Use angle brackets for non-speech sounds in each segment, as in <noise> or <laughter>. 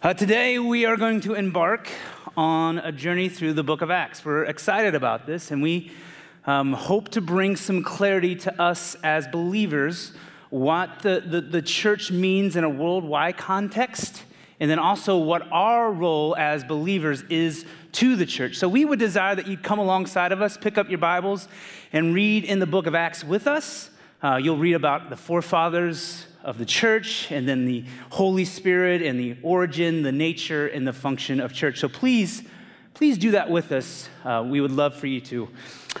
Uh, today, we are going to embark on a journey through the book of Acts. We're excited about this, and we um, hope to bring some clarity to us as believers what the, the, the church means in a worldwide context, and then also what our role as believers is to the church. So, we would desire that you'd come alongside of us, pick up your Bibles, and read in the book of Acts with us. Uh, you'll read about the forefathers of the church, and then the Holy Spirit, and the origin, the nature, and the function of church. So please, please do that with us. Uh, we would love for you to.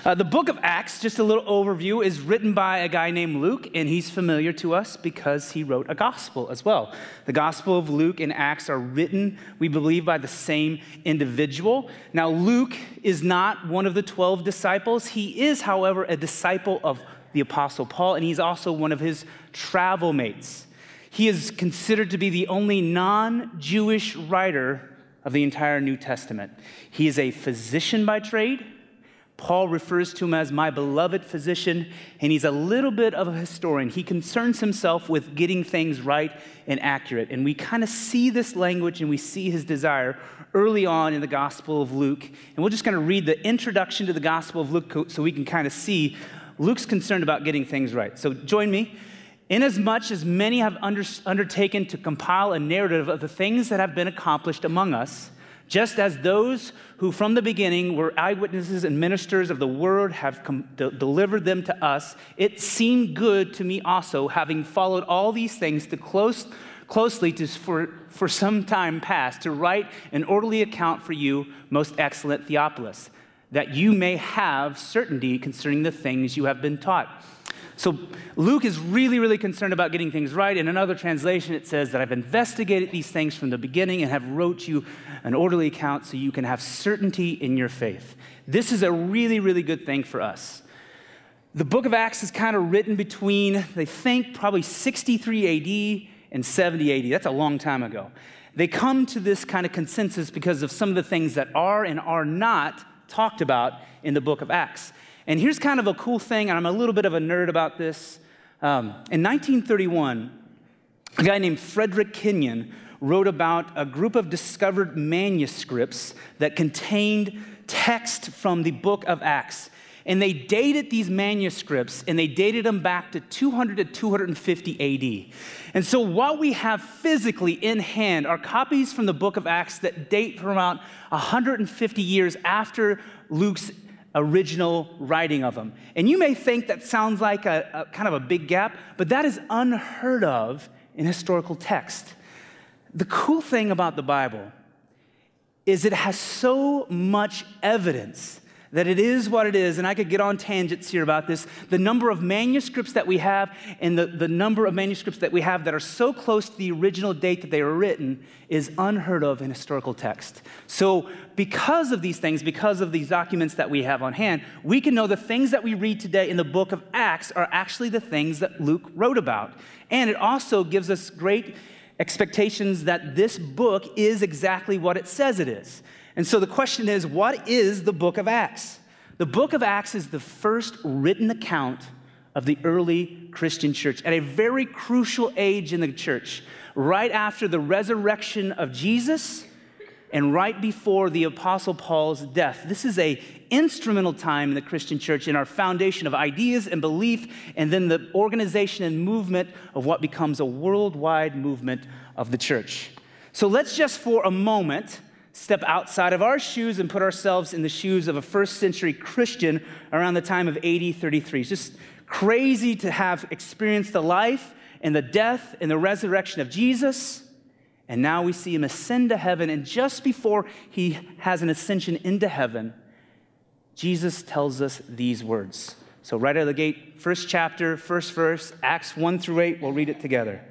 Uh, the book of Acts, just a little overview, is written by a guy named Luke, and he's familiar to us because he wrote a gospel as well. The gospel of Luke and Acts are written, we believe, by the same individual. Now, Luke is not one of the 12 disciples. He is, however, a disciple of the Apostle Paul, and he's also one of his travel mates. He is considered to be the only non Jewish writer of the entire New Testament. He is a physician by trade. Paul refers to him as my beloved physician, and he's a little bit of a historian. He concerns himself with getting things right and accurate. And we kind of see this language and we see his desire early on in the Gospel of Luke. And we're just going to read the introduction to the Gospel of Luke so we can kind of see Luke's concerned about getting things right. So join me. Inasmuch as many have under, undertaken to compile a narrative of the things that have been accomplished among us, just as those who from the beginning were eyewitnesses and ministers of the word have com- de- delivered them to us, it seemed good to me also, having followed all these things to close, closely to, for, for some time past, to write an orderly account for you, most excellent Theophilus that you may have certainty concerning the things you have been taught. So Luke is really, really concerned about getting things right. In another translation, it says that I've investigated these things from the beginning and have wrote you an orderly account so you can have certainty in your faith. This is a really, really good thing for us. The book of Acts is kind of written between, they think, probably 63 AD and 70 AD. That's a long time ago. They come to this kind of consensus because of some of the things that are and are not talked about in the book of Acts. And here's kind of a cool thing, and I'm a little bit of a nerd about this. Um, in 1931, a guy named Frederick Kenyon wrote about a group of discovered manuscripts that contained text from the book of Acts. And they dated these manuscripts and they dated them back to 200 to 250 AD. And so, what we have physically in hand are copies from the book of Acts that date from about 150 years after Luke's original writing of them. And you may think that sounds like a, a kind of a big gap, but that is unheard of in historical text. The cool thing about the Bible is it has so much evidence that it is what it is, and I could get on tangents here about this. The number of manuscripts that we have and the, the number of manuscripts that we have that are so close to the original date that they were written is unheard of in historical text. So, because of these things, because of these documents that we have on hand, we can know the things that we read today in the book of Acts are actually the things that Luke wrote about. And it also gives us great expectations that this book is exactly what it says it is. And so the question is what is the book of Acts? The book of Acts is the first written account of the early Christian church at a very crucial age in the church, right after the resurrection of Jesus and right before the apostle Paul's death. This is a instrumental time in the Christian church in our foundation of ideas and belief and then the organization and movement of what becomes a worldwide movement of the church. So let's just for a moment step outside of our shoes and put ourselves in the shoes of a first century Christian around the time of AD 33. It's just crazy to have experienced the life and the death and the resurrection of Jesus. And now we see him ascend to heaven. And just before he has an ascension into heaven, Jesus tells us these words. So, right out of the gate, first chapter, first verse, Acts 1 through 8, we'll read it together.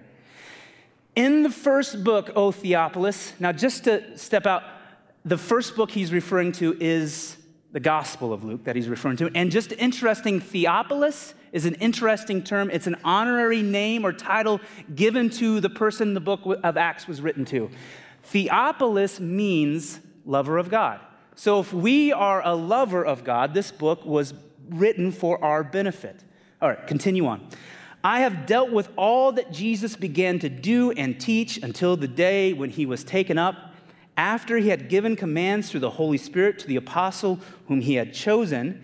In the first book, O Theophilus, now just to step out, the first book he's referring to is the Gospel of Luke that he's referring to. And just interesting, Theophilus is an interesting term. It's an honorary name or title given to the person the book of Acts was written to. Theophilus means lover of God. So if we are a lover of God, this book was written for our benefit. All right, continue on. I have dealt with all that Jesus began to do and teach until the day when he was taken up, after he had given commands through the Holy Spirit to the apostle whom he had chosen.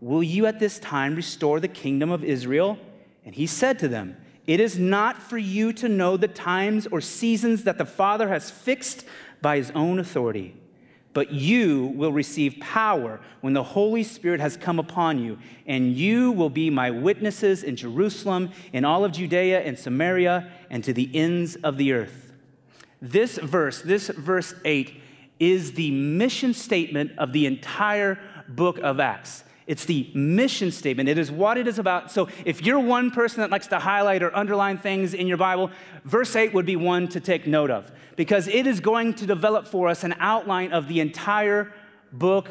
will you at this time restore the kingdom of Israel? And he said to them, It is not for you to know the times or seasons that the Father has fixed by his own authority. But you will receive power when the Holy Spirit has come upon you, and you will be my witnesses in Jerusalem, in all of Judea and Samaria, and to the ends of the earth. This verse, this verse 8, is the mission statement of the entire book of Acts. It's the mission statement. It is what it is about. So if you're one person that likes to highlight or underline things in your Bible, verse 8 would be one to take note of because it is going to develop for us an outline of the entire book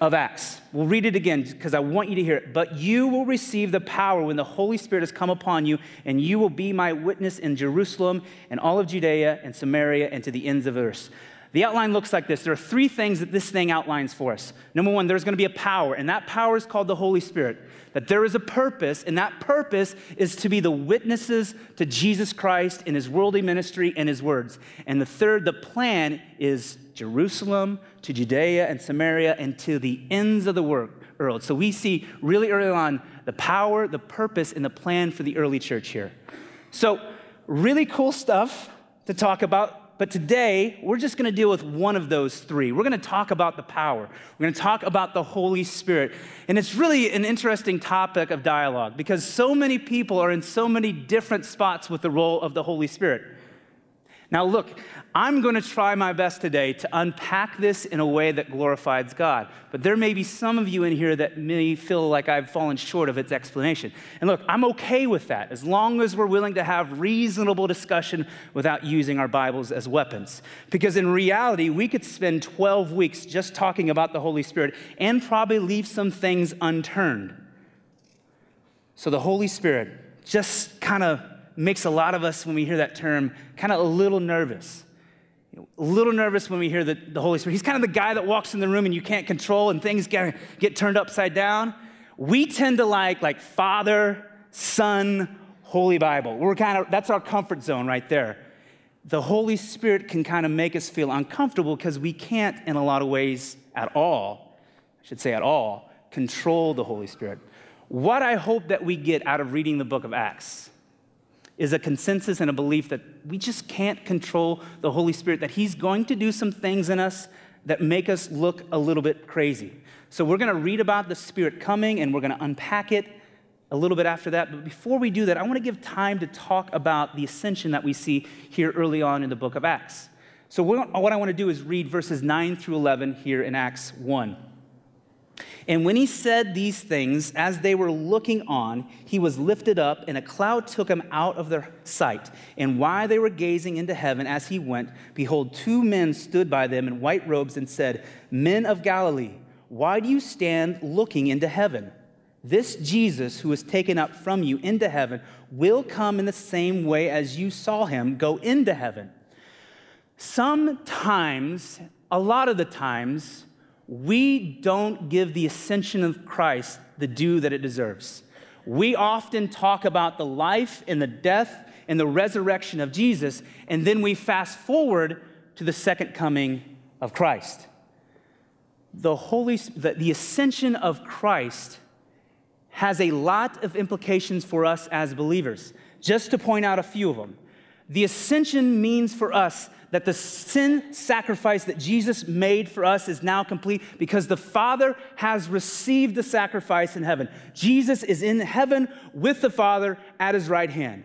of Acts. We'll read it again because I want you to hear it. But you will receive the power when the Holy Spirit has come upon you, and you will be my witness in Jerusalem and all of Judea and Samaria and to the ends of the earth. The outline looks like this. There are three things that this thing outlines for us. Number one, there's going to be a power, and that power is called the Holy Spirit. That there is a purpose, and that purpose is to be the witnesses to Jesus Christ in his worldly ministry and his words. And the third, the plan is Jerusalem to Judea and Samaria and to the ends of the world. So we see really early on the power, the purpose, and the plan for the early church here. So, really cool stuff to talk about but today, we're just going to deal with one of those three. We're going to talk about the power. We're going to talk about the Holy Spirit. And it's really an interesting topic of dialogue because so many people are in so many different spots with the role of the Holy Spirit. Now, look, I'm going to try my best today to unpack this in a way that glorifies God. But there may be some of you in here that may feel like I've fallen short of its explanation. And look, I'm okay with that as long as we're willing to have reasonable discussion without using our Bibles as weapons. Because in reality, we could spend 12 weeks just talking about the Holy Spirit and probably leave some things unturned. So the Holy Spirit just kind of makes a lot of us, when we hear that term, kind of a little nervous a little nervous when we hear the, the Holy Spirit. He's kind of the guy that walks in the room and you can't control and things get, get turned upside down. We tend to like like Father, Son, Holy Bible. We're kind of that's our comfort zone right there. The Holy Spirit can kind of make us feel uncomfortable because we can't, in a lot of ways, at all, I should say at all, control the Holy Spirit. What I hope that we get out of reading the book of Acts is a consensus and a belief that we just can't control the Holy Spirit, that He's going to do some things in us that make us look a little bit crazy. So we're going to read about the Spirit coming and we're going to unpack it a little bit after that. But before we do that, I want to give time to talk about the ascension that we see here early on in the book of Acts. So what I want to do is read verses 9 through 11 here in Acts 1. And when he said these things, as they were looking on, he was lifted up, and a cloud took him out of their sight. And while they were gazing into heaven as he went, behold, two men stood by them in white robes and said, Men of Galilee, why do you stand looking into heaven? This Jesus who was taken up from you into heaven will come in the same way as you saw him go into heaven. Sometimes, a lot of the times, we don't give the ascension of Christ the due that it deserves. We often talk about the life and the death and the resurrection of Jesus, and then we fast forward to the second coming of Christ. The, Holy, the, the ascension of Christ has a lot of implications for us as believers. Just to point out a few of them. The ascension means for us that the sin sacrifice that Jesus made for us is now complete because the Father has received the sacrifice in heaven. Jesus is in heaven with the Father at his right hand.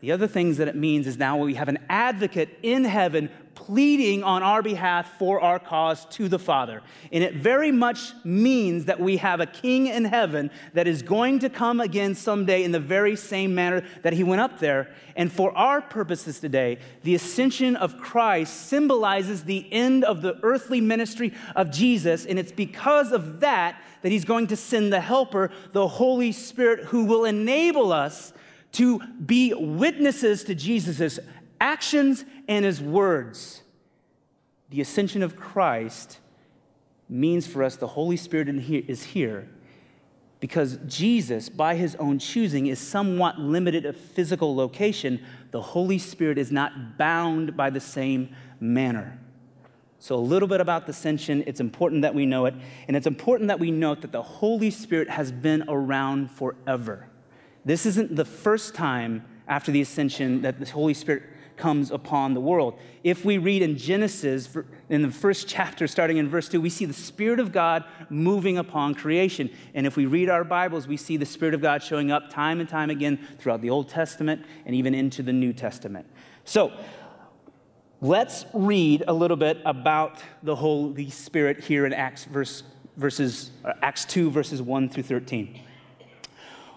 The other things that it means is now we have an advocate in heaven pleading on our behalf for our cause to the Father. And it very much means that we have a king in heaven that is going to come again someday in the very same manner that he went up there. And for our purposes today, the ascension of Christ symbolizes the end of the earthly ministry of Jesus. And it's because of that that he's going to send the helper, the Holy Spirit, who will enable us to be witnesses to Jesus' actions and his words. The ascension of Christ means for us the Holy Spirit is here because Jesus, by his own choosing, is somewhat limited of physical location. The Holy Spirit is not bound by the same manner. So, a little bit about the ascension. It's important that we know it. And it's important that we note that the Holy Spirit has been around forever. This isn't the first time after the ascension that the Holy Spirit comes upon the world. If we read in Genesis, in the first chapter, starting in verse 2, we see the Spirit of God moving upon creation. And if we read our Bibles, we see the Spirit of God showing up time and time again throughout the Old Testament and even into the New Testament. So, let's read a little bit about the Holy Spirit here in Acts, verse, verses, uh, Acts 2, verses 1 through 13.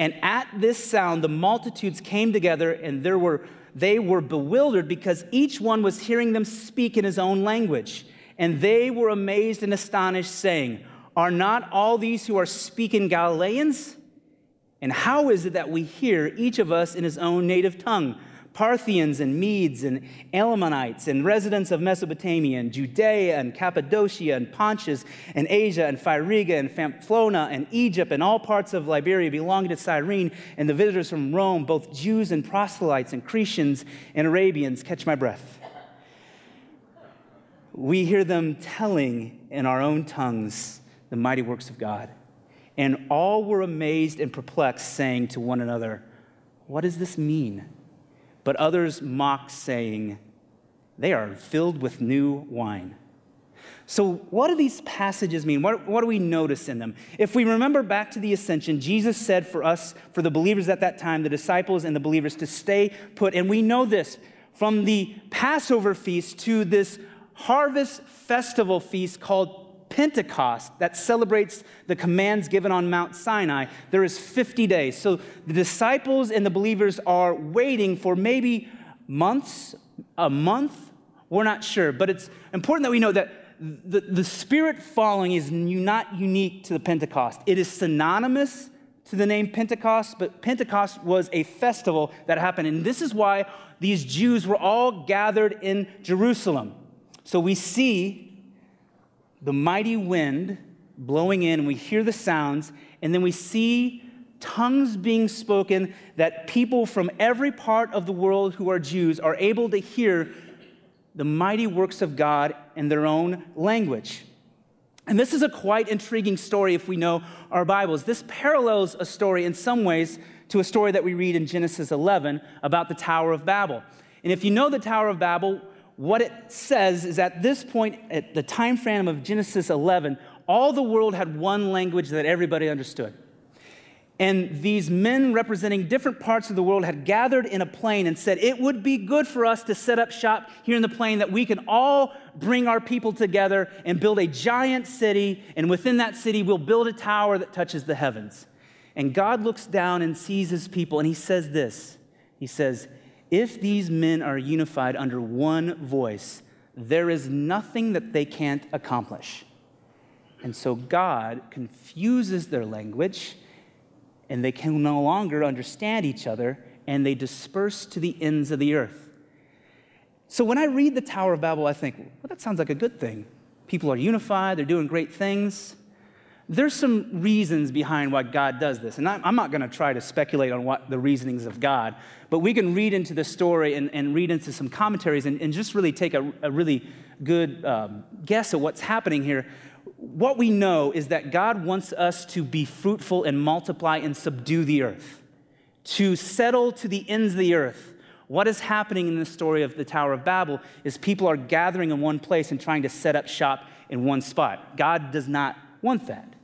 And at this sound, the multitudes came together, and there were, they were bewildered because each one was hearing them speak in his own language. And they were amazed and astonished, saying, Are not all these who are speaking Galileans? And how is it that we hear each of us in his own native tongue? Parthians and Medes and Elamites and residents of Mesopotamia and Judea and Cappadocia and Pontus and Asia and Phrygia and Pamphylia and Egypt and all parts of Liberia belonging to Cyrene and the visitors from Rome, both Jews and proselytes and Cretians and Arabians. Catch my breath. We hear them telling in our own tongues the mighty works of God. And all were amazed and perplexed, saying to one another, What does this mean? But others mock, saying, They are filled with new wine. So, what do these passages mean? What, what, do we notice in them? If we remember back to the ascension, Jesus said for us, for the believers at that time, the disciples and the believers, to stay put. And we know this from the Passover feast to this harvest festival feast called Pentecost that celebrates the commands given on Mount Sinai, there is 50 days. So the disciples and the believers are waiting for maybe months, a month, we're not sure. But it's important that we know that the, the Spirit falling is not unique to the Pentecost, it is synonymous to the name Pentecost, but Pentecost was a festival that happened. And this is why these Jews were all gathered in Jerusalem. So we see the mighty wind blowing in, we hear the sounds, and then we see tongues being spoken that people from every part of the world who are Jews are able to hear the mighty works of God in their own language. And this is a quite intriguing story if we know our Bibles. This parallels a story in some ways to a story that we read in Genesis 11 about the Tower of Babel. And if you know the Tower of Babel, what it says is at this point, at the time frame of Genesis 11, all the world had one language that everybody understood. And these men representing different parts of the world had gathered in a plain and said, It would be good for us to set up shop here in the plain that we can all bring our people together and build a giant city. And within that city, we'll build a tower that touches the heavens. And God looks down and sees his people, and he says this He says, if these men are unified under one voice, there is nothing that they can't accomplish. And so God confuses their language, and they can no longer understand each other, and they disperse to the ends of the earth. So when I read the Tower of Babel, I think, well, that sounds like a good thing. People are unified, they're doing great things. There's some reasons behind why God does this. And I'm not going to try to speculate on what the reasonings of God, but we can read into the story and, and read into some commentaries and, and just really take a, a really good um, guess at what's happening here. What we know is that God wants us to be fruitful and multiply and subdue the earth, to settle to the ends of the earth. What is happening in the story of the Tower of Babel is people are gathering in one place and trying to set up shop in one spot. God does not want that.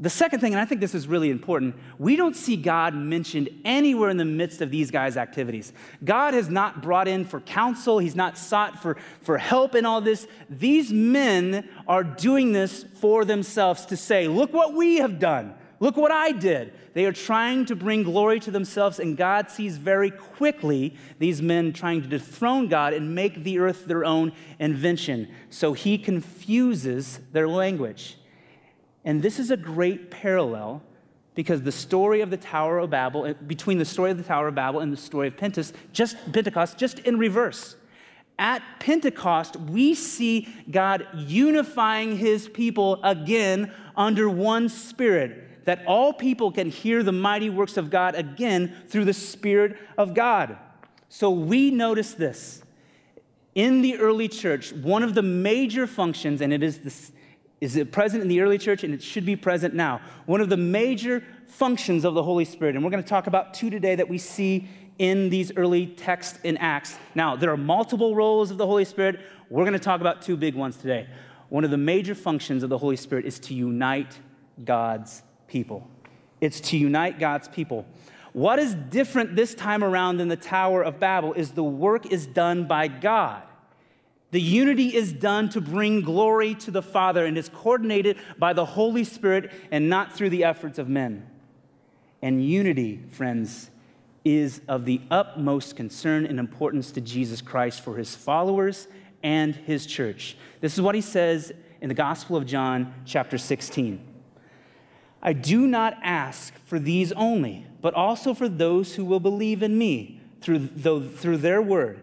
The second thing, and I think this is really important, we don't see God mentioned anywhere in the midst of these guys' activities. God has not brought in for counsel, He's not sought for, for help in all this. These men are doing this for themselves to say, Look what we have done. Look what I did. They are trying to bring glory to themselves, and God sees very quickly these men trying to dethrone God and make the earth their own invention. So He confuses their language. And this is a great parallel because the story of the Tower of Babel, eh, between the story of the Tower of Babel and the story of Pentecost, just Pentecost, just in reverse. At Pentecost, we see God unifying his people again under one spirit, that all people can hear the mighty works of God again through the Spirit of God. So we notice this. In the early church, one of the major functions, and it is this, is it present in the early church and it should be present now. One of the major functions of the Holy Spirit, and we're going to talk about two today that we see in these early texts in Acts. Now, there are multiple roles of the Holy Spirit. We're going to talk about two big ones today. One of the major functions of the Holy Spirit is to unite God's people. It's to unite God's people. What is different this time around than the Tower of Babel is the work is done by God. The unity is done to bring glory to the Father and is coordinated by the Holy Spirit and not through the efforts of men. And unity, friends, is of the utmost concern and importance to Jesus Christ for his followers and his church. This is what he says in the Gospel of John, chapter 16. I do not ask for these only, but also for those who will believe in me through, through their word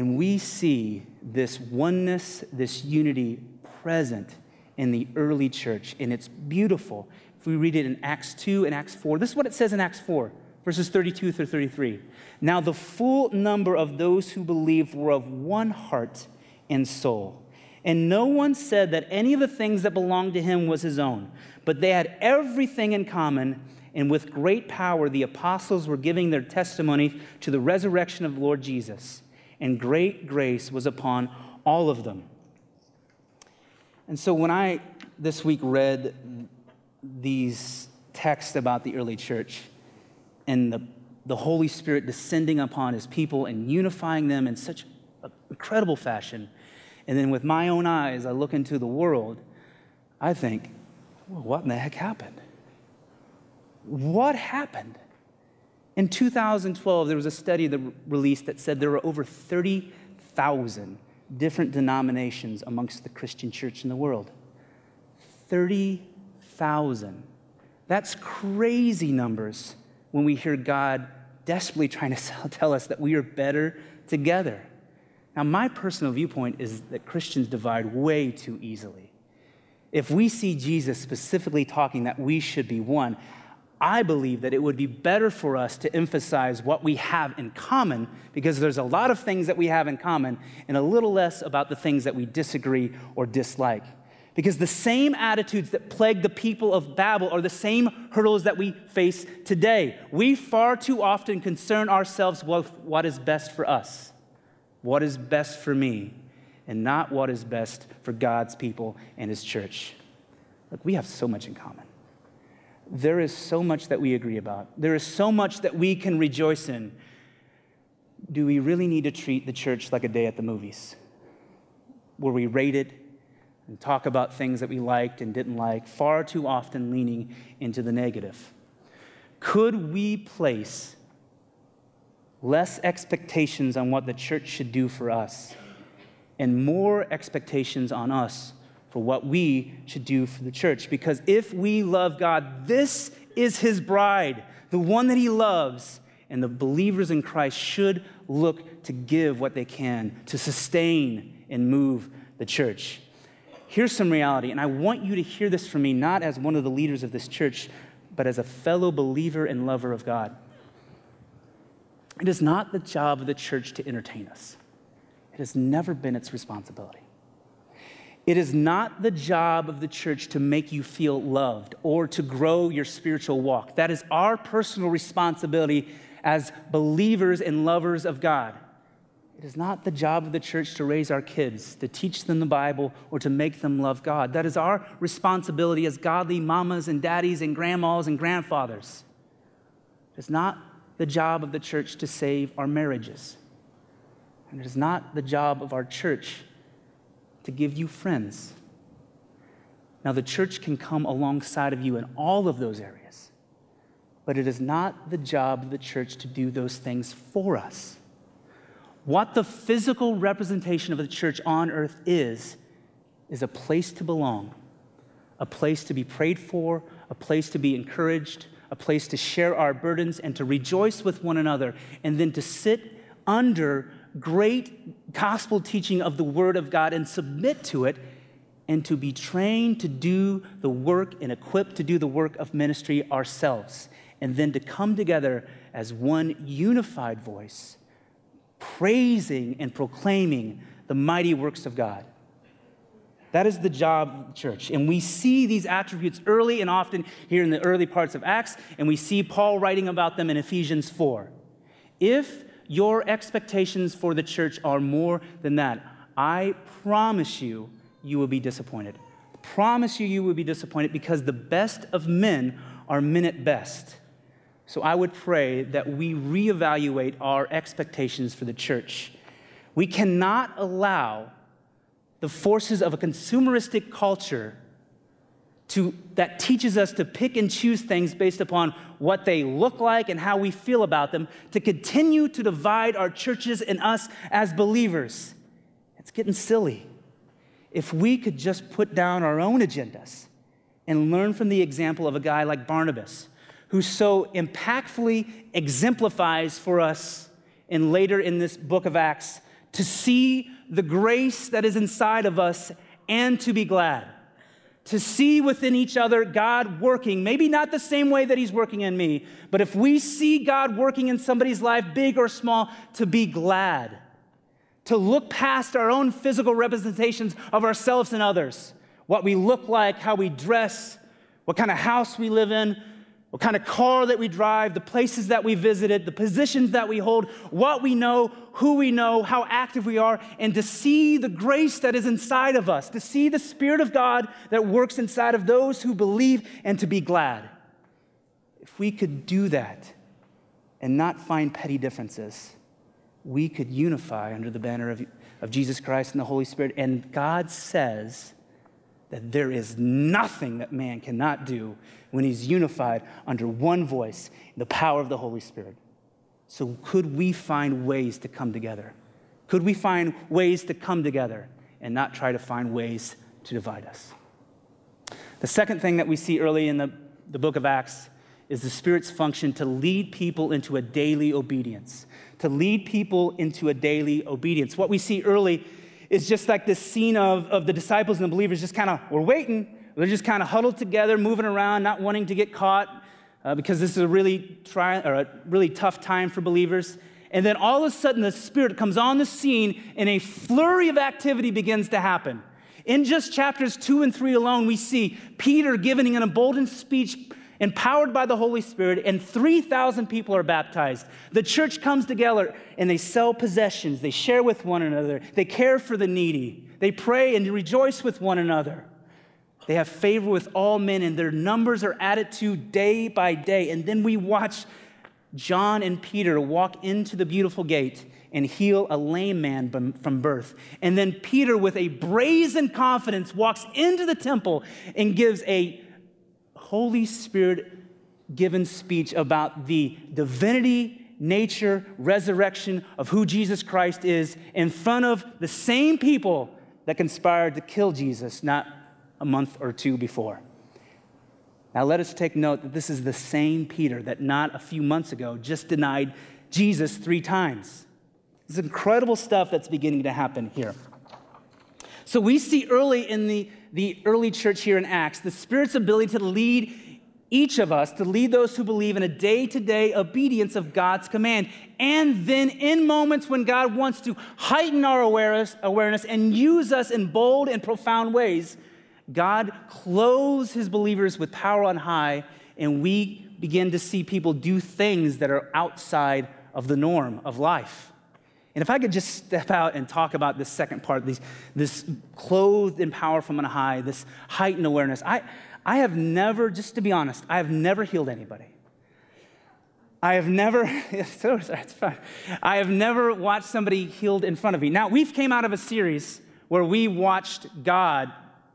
And we see this oneness, this unity present in the early church, and it's beautiful. If we read it in Acts 2 and Acts 4, this is what it says in Acts 4, verses 32 through 33. Now, the full number of those who believed were of one heart and soul. And no one said that any of the things that belonged to him was his own, but they had everything in common. And with great power, the apostles were giving their testimony to the resurrection of Lord Jesus and great grace was upon all of them. And so when I this week read these texts about the early church and the, the Holy Spirit descending upon his people and unifying them in such an incredible fashion, and then with my own eyes, I look into the world, I think, well, what in the heck happened? What happened? In 2012, there was a study that released that said there were over 30,000 different denominations amongst the Christian church in the world. 30,000. That's crazy numbers when we hear God desperately trying to <laughs> tell us that we are better together. Now, my personal viewpoint is that Christians divide way too easily. If we see Jesus specifically talking that we should be one, I believe that it would be better for us to emphasize what we have in common because there's a lot of things that we have in common and a little less about the things that we disagree or dislike. Because the same attitudes that plague the people of Babel are the same hurdles that we face today. We far too often concern ourselves with what is best for us, what is best for me, and not what is best for God's people and His church. Look, we have so much in common there is so much that we agree about. There is so much that we can rejoice in. Do we really need to treat the church like a day at the movies, where we rate it and talk about things that we liked and didn't like, far too often leaning into the negative. Could we place less expectations on what the church should do for us and more expectations on us for what we should do for the church? Because if we love God, this is his bride, the one that he loves, and the believers in Christ should look to give what they can to sustain and move the church. Here's some reality, and I want you to hear this from me, not as one of the leaders of this church, but as a fellow believer and lover of God. It is not the job of the church to entertain us, it has never been its responsibility. It is not the job of the church to make you feel loved or to grow your spiritual walk. That is our personal responsibility as believers and lovers of God. It is not the job of the church to raise our kids, to teach them the Bible, or to make them love God. That is our responsibility as godly mamas and daddies and grandmas and grandfathers. It is not the job of the church to save our marriages. And it is not the job of our church to give you friends. Now, the church can come alongside of you in all of those areas, but it is not the job of the church to do those things for us. What the physical representation of the church on earth is, is a place to belong, a place to be prayed for, a place to be encouraged, a place to share our burdens and to rejoice with one another, and then to sit under great gospel teaching of the Word of God and submit to it, and to be trained to do the work and equipped to do the work of ministry ourselves, and then to come together as one unified voice praising and proclaiming the mighty works of God. That is the job church. And we see these attributes early and often here in the early parts of Acts, and we see Paul writing about them in Ephesians 4. If your expectations for the church are more than that, I promise you, you will be disappointed. Promise you, you will be disappointed because the best of men are men at best. So I would pray that we reevaluate our expectations for the church. We cannot allow the forces of a consumeristic culture to, that teaches us to pick and choose things based upon what they look like and how we feel about them to continue to divide our churches and us as believers. It's getting silly. If we could just put down our own agendas and learn from the example of a guy like Barnabas, who so impactfully exemplifies for us and later in this book of Acts to see the grace that is inside of us and to be glad. To see within each other God working, maybe not the same way that He's working in me, but if we see God working in somebody's life, big or small, to be glad. To look past our own physical representations of ourselves and others, what we look like, how we dress, what kind of house we live in, what kind of car that we drive, the places that we visited, the positions that we hold, what we know, who we know, how active we are, and to see the grace that is inside of us, to see the Spirit of God that works inside of those who believe, and to be glad. If we could do that and not find petty differences, we could unify under the banner of, of Jesus Christ and the Holy Spirit. And God says that there is nothing that man cannot do when he's unified under one voice the power of the Holy Spirit. So, could we find ways to come together? Could we find ways to come together and not try to find ways to divide us? The second thing that we see early in the, the book of Acts is the Spirit's function to lead people into a daily obedience. To lead people into a daily obedience. What we see early is just like this scene of, of the disciples and the believers just kind of, we're waiting, they're just kind of huddled together, moving around, not wanting to get caught uh, because this is a really, try, or a really tough time for believers. And then all of a sudden, the Spirit comes on the scene and a flurry of activity begins to happen. In just chapters two and three alone, we see Peter giving an emboldened speech empowered by the Holy Spirit, and 3,000 people are baptized. The church comes together and they sell possessions, they share with one another, they care for the needy, they pray and rejoice with one another. They have favor with all men, and their numbers are added to day by day. And then we watch John and Peter walk into the beautiful gate, and heal a lame man from birth. And then Peter, with a brazen confidence, walks into the temple and gives a Holy Spirit given speech about the divinity, nature, resurrection of who Jesus Christ is in front of the same people that conspired to kill Jesus not a month or two before. Now, let us take note that this is the same Peter that not a few months ago just denied Jesus three times. This incredible stuff that's beginning to happen here. So, we see early in the, the early church here in Acts the Spirit's ability to lead each of us, to lead those who believe in a day to day obedience of God's command. And then, in moments when God wants to heighten our awareness, awareness and use us in bold and profound ways, God clothes his believers with power on high, and we begin to see people do things that are outside of the norm of life. And if I could just step out and talk about this second part, these, this clothed in power from on high, this heightened awareness, I, I have never, just to be honest, I have never healed anybody. I have never. <laughs> I have never watched somebody healed in front of me. Now, we've came out of a series where we watched God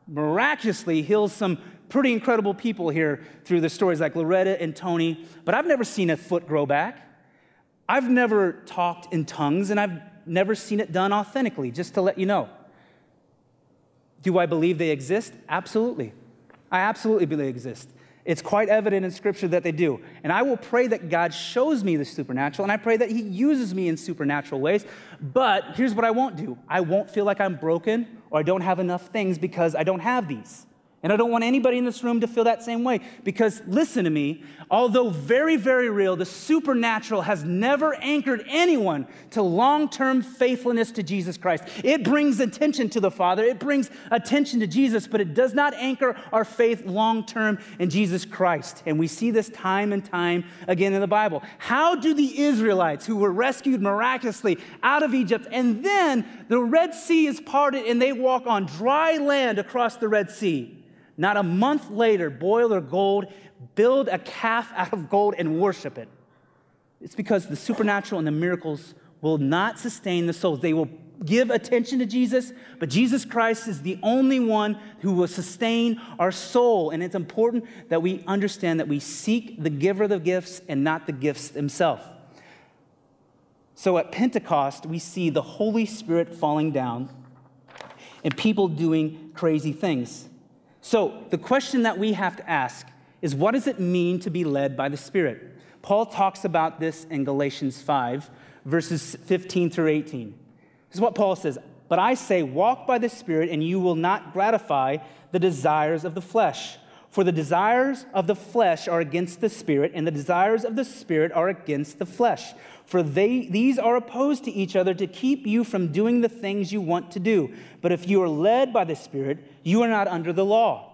miraculously heals some pretty incredible people here through the stories like Loretta and Tony, but I've never seen a foot grow back. I've never talked in tongues, and I've never seen it done authentically, just to let you know. Do I believe they exist? Absolutely. I absolutely believe they exist. It's quite evident in Scripture that they do. And I will pray that God shows me the supernatural, and I pray that He uses me in supernatural ways. But here's what I won't do I won't feel like I'm broken or I don't have enough things because I don't have these. And I don't want anybody in this room to feel that same way because listen to me, although very, very real, the supernatural has never anchored anyone to long term faithfulness to Jesus Christ. It brings attention to the Father, it brings attention to Jesus, but it does not anchor our faith long term in Jesus Christ. And we see this time and time again in the Bible. How do the Israelites, who were rescued miraculously out of Egypt, and then the Red Sea is parted and they walk on dry land across the Red Sea? Not a month later, boil their gold, build a calf out of gold, and worship it. It's because the supernatural and the miracles will not sustain the souls. They will give attention to Jesus, but Jesus Christ is the only one who will sustain our soul. And it's important that we understand that we seek the giver of the gifts and not the gifts themselves. So at Pentecost, we see the Holy Spirit falling down and people doing crazy things. So, the question that we have to ask is what does it mean to be led by the Spirit? Paul talks about this in Galatians 5, verses 15 through 18. This is what Paul says But I say, walk by the Spirit, and you will not gratify the desires of the flesh. For the desires of the flesh are against the Spirit, and the desires of the Spirit are against the flesh. For they, these are opposed to each other to keep you from doing the things you want to do. But if you are led by the Spirit, you are not under the law.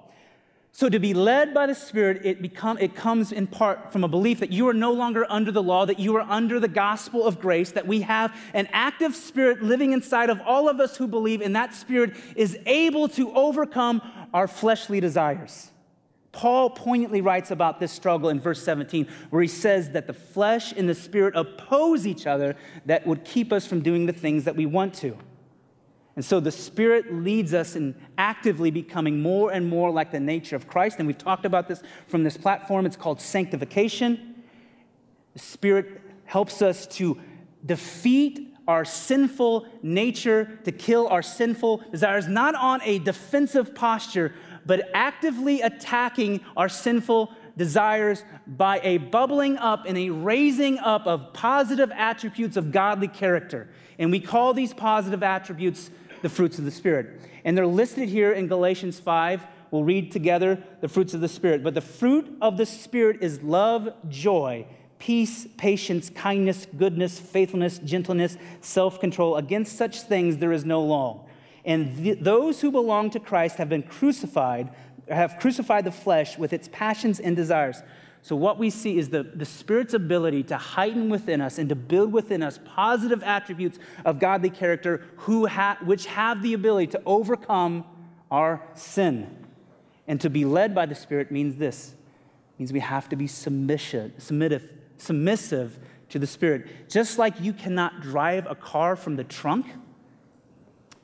So to be led by the Spirit, it, become, it comes in part from a belief that you are no longer under the law, that you are under the gospel of grace, that we have an active Spirit living inside of all of us who believe, and that Spirit is able to overcome our fleshly desires. Paul poignantly writes about this struggle in verse 17, where he says that the flesh and the spirit oppose each other that would keep us from doing the things that we want to. And so the Spirit leads us in actively becoming more and more like the nature of Christ. And we've talked about this from this platform. It's called sanctification. The Spirit helps us to defeat our sinful nature, to kill our sinful desires, not on a defensive posture, but actively attacking our sinful desires by a bubbling up and a raising up of positive attributes of godly character. And we call these positive attributes the fruits of the Spirit. And they're listed here in Galatians 5. We'll read together the fruits of the Spirit. But the fruit of the Spirit is love, joy, peace, patience, kindness, goodness, faithfulness, gentleness, self control. Against such things there is no law. And th- those who belong to Christ have been crucified, have crucified the flesh with its passions and desires. So, what we see is the, the Spirit's ability to heighten within us and to build within us positive attributes of godly character who ha- which have the ability to overcome our sin. And to be led by the Spirit means this means we have to be submissive, submissive to the Spirit. Just like you cannot drive a car from the trunk,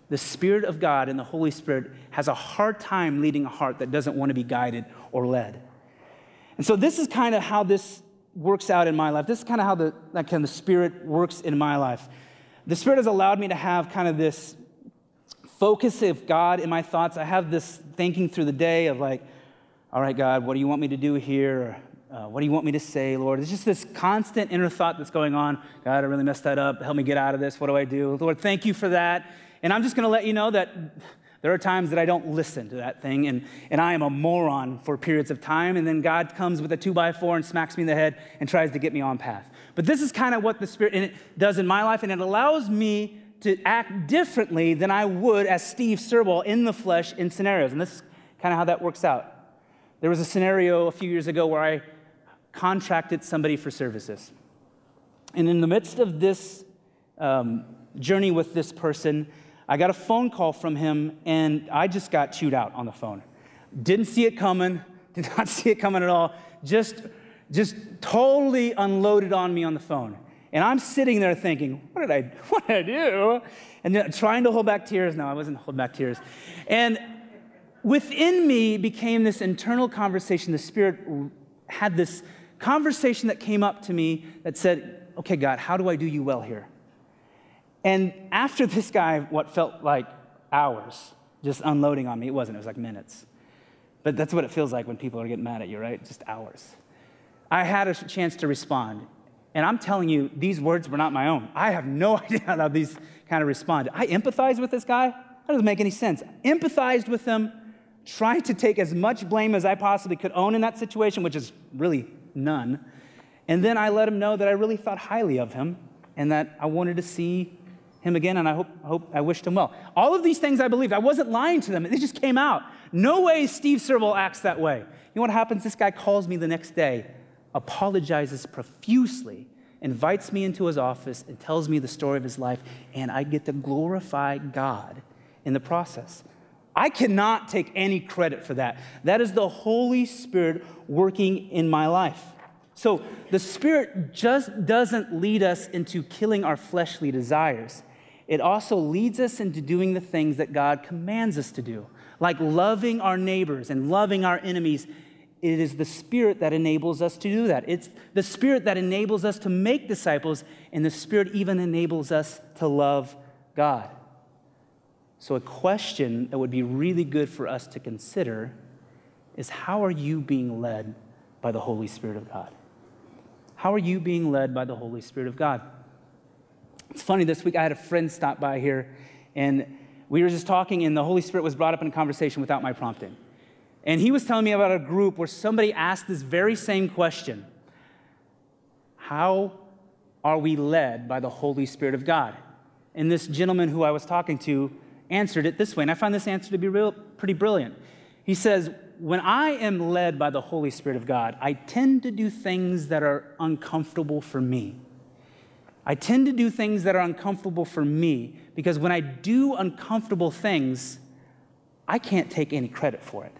the Spirit of God and the Holy Spirit has a hard time leading a heart that doesn't want to be guided or led. And so this is kind of how this works out in my life. This is kind of how the, like, kind of the Spirit works in my life. The Spirit has allowed me to have kind of this focus of God in my thoughts. I have this thinking through the day of like, all right, God, what do you want me to do here? Uh, what do you want me to say, Lord? It's just this constant inner thought that's going on. God, I really messed that up. Help me get out of this. What do I do? Lord, thank you for that. And I'm just going to let you know that there are times that I don't listen to that thing, and, and I am a moron for periods of time, and then God comes with a two by four and smacks me in the head and tries to get me on path. But this is kind of what the Spirit it does in my life, and it allows me to act differently than I would as Steve Serball in the flesh in scenarios. And this is kind of how that works out. There was a scenario a few years ago where I contracted somebody for services. And in the midst of this um, journey with this person, I got a phone call from him, and I just got chewed out on the phone. Didn't see it coming, <laughs> did not see it coming at all. Just, just totally unloaded on me on the phone. And I'm sitting there thinking, what did I, <laughs> what did I do? And uh, trying to hold back tears. No, I wasn't holding back tears. And within me became this internal conversation. The Spirit had this conversation that came up to me that said, okay, God, how do I do you well here? And after this guy, what felt like hours just unloading on me, it wasn't, it was like minutes. But that's what it feels like when people are getting mad at you, right? Just hours. I had a chance to respond. And I'm telling you, these words were not my own. I have no <laughs> idea how these kind of responded. I empathized with this guy. That doesn't make any sense. Empathized with him, tried to take as much blame as I possibly could own in that situation, which is really none. And then I let him know that I really thought highly of him and that I wanted to see him again, and I hope, hope I wished him well. All of these things I believed. I wasn't lying to them. They just came out. No way Steve Serball acts that way. You know what happens? This guy calls me the next day, apologizes profusely, invites me into his office, and tells me the story of his life, and I get to glorify God in the process. I cannot take any credit for that. That is the Holy Spirit working in my life. So the Spirit just doesn't lead us into killing our fleshly desires it also leads us into doing the things that God commands us to do, like loving our neighbors and loving our enemies. It is the Spirit that enables us to do that. It's the Spirit that enables us to make disciples, and the Spirit even enables us to love God. So, a question that would be really good for us to consider is how are you being led by the Holy Spirit of God? How are you being led by the Holy Spirit of God? It's funny, this week I had a friend stop by here, and we were just talking, and the Holy Spirit was brought up in a conversation without my prompting. And he was telling me about a group where somebody asked this very same question How are we led by the Holy Spirit of God? And this gentleman who I was talking to answered it this way, and I find this answer to be real, pretty brilliant. He says, When I am led by the Holy Spirit of God, I tend to do things that are uncomfortable for me. I tend to do things that are uncomfortable for me because when I do uncomfortable things, I can't take any credit for it.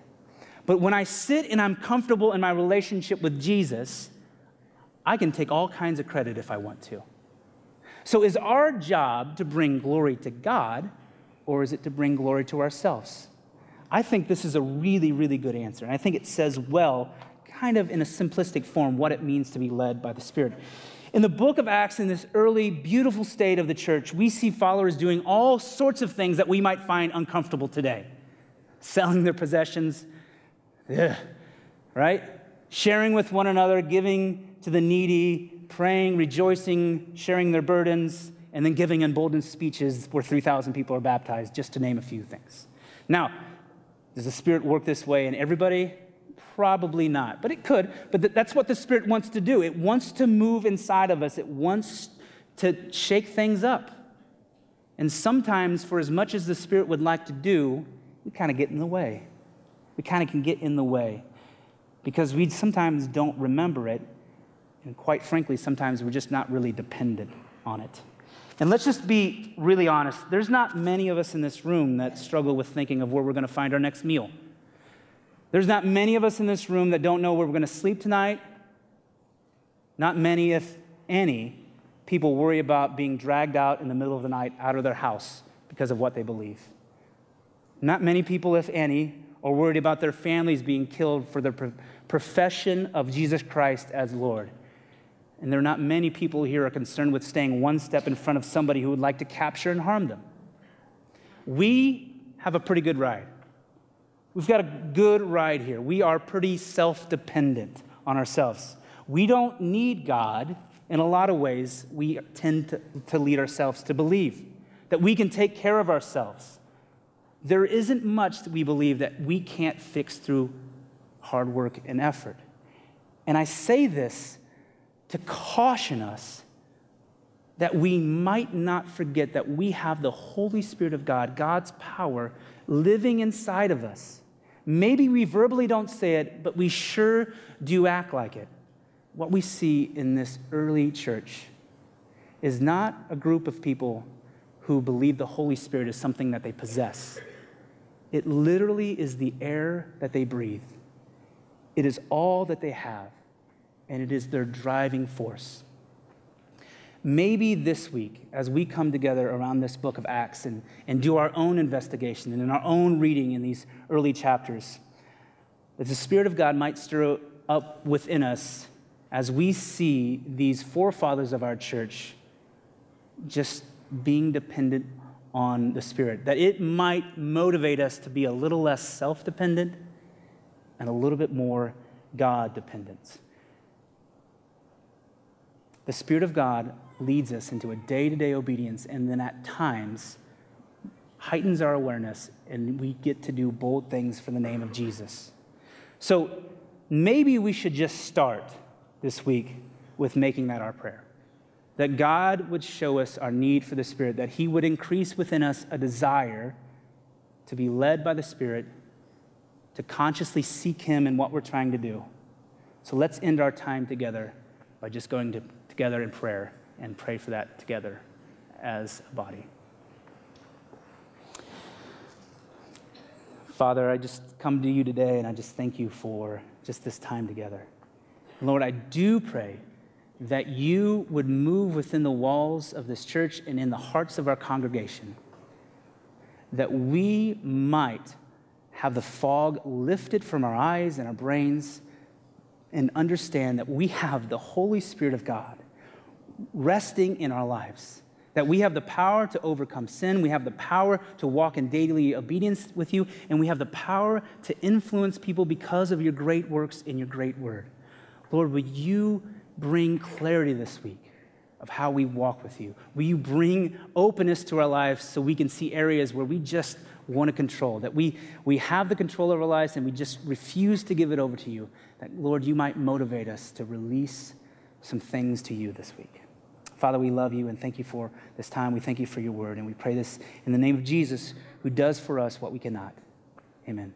But when I sit and I'm comfortable in my relationship with Jesus, I can take all kinds of credit if I want to. So, is our job to bring glory to God or is it to bring glory to ourselves? I think this is a really, really good answer. And I think it says well, kind of in a simplistic form, what it means to be led by the Spirit. In the book of Acts, in this early, beautiful state of the church, we see followers doing all sorts of things that we might find uncomfortable today selling their possessions, ugh, right? Sharing with one another, giving to the needy, praying, rejoicing, sharing their burdens, and then giving emboldened speeches where 3,000 people are baptized, just to name a few things. Now, does the Spirit work this way in everybody? Probably not, but it could. But th- that's what the Spirit wants to do. It wants to move inside of us, it wants to shake things up. And sometimes, for as much as the Spirit would like to do, we kind of get in the way. We kind of can get in the way because we sometimes don't remember it. And quite frankly, sometimes we're just not really dependent on it. And let's just be really honest there's not many of us in this room that struggle with thinking of where we're going to find our next meal. There's not many of us in this room that don't know where we're going to sleep tonight. Not many if any, people worry about being dragged out in the middle of the night out of their house because of what they believe. Not many people, if any, are worried about their families being killed for their profession of Jesus Christ as Lord. And there are not many people here are concerned with staying one step in front of somebody who would like to capture and harm them. We have a pretty good ride. We've got a good ride here. We are pretty self dependent on ourselves. We don't need God in a lot of ways. We tend to, to lead ourselves to believe that we can take care of ourselves. There isn't much that we believe that we can't fix through hard work and effort. And I say this to caution us that we might not forget that we have the Holy Spirit of God, God's power, living inside of us. Maybe we verbally don't say it, but we sure do act like it. What we see in this early church is not a group of people who believe the Holy Spirit is something that they possess. It literally is the air that they breathe. It is all that they have, and it is their driving force. Maybe this week, as we come together around this book of Acts and, and do our own investigation and in our own reading in these early chapters, that the Spirit of God might stir up within us as we see these forefathers of our church just being dependent on the Spirit, that it might motivate us to be a little less self dependent and a little bit more God dependent. The Spirit of God leads us into a day to day obedience, and then at times heightens our awareness, and we get to do bold things for the name of Jesus. So maybe we should just start this week with making that our prayer. That God would show us our need for the Spirit, that He would increase within us a desire to be led by the Spirit to consciously seek Him in what we're trying to do. So let's end our time together by just going to, together in prayer and pray for that together as a body. Father, I just come to you today and I just thank you for just this time together. Lord, I do pray that you would move within the walls of this church and in the hearts of our congregation, that we might have the fog lifted from our eyes and our brains and understand that we have the Holy Spirit of God resting in our lives. That we have the power to overcome sin, we have the power to walk in daily obedience with you, and we have the power to influence people because of your great works and your great word. Lord, would you bring clarity this week of how we walk with you? Will you bring openness to our lives so we can see areas where we just want to control, that we, we have the control of our lives and we just refuse to give it over to you. That, Lord, you might motivate us to release some things to you this week. Father, we love you and thank you for this time. We thank you for your word, and we pray this in the name of Jesus, who does for us what we cannot. Amen.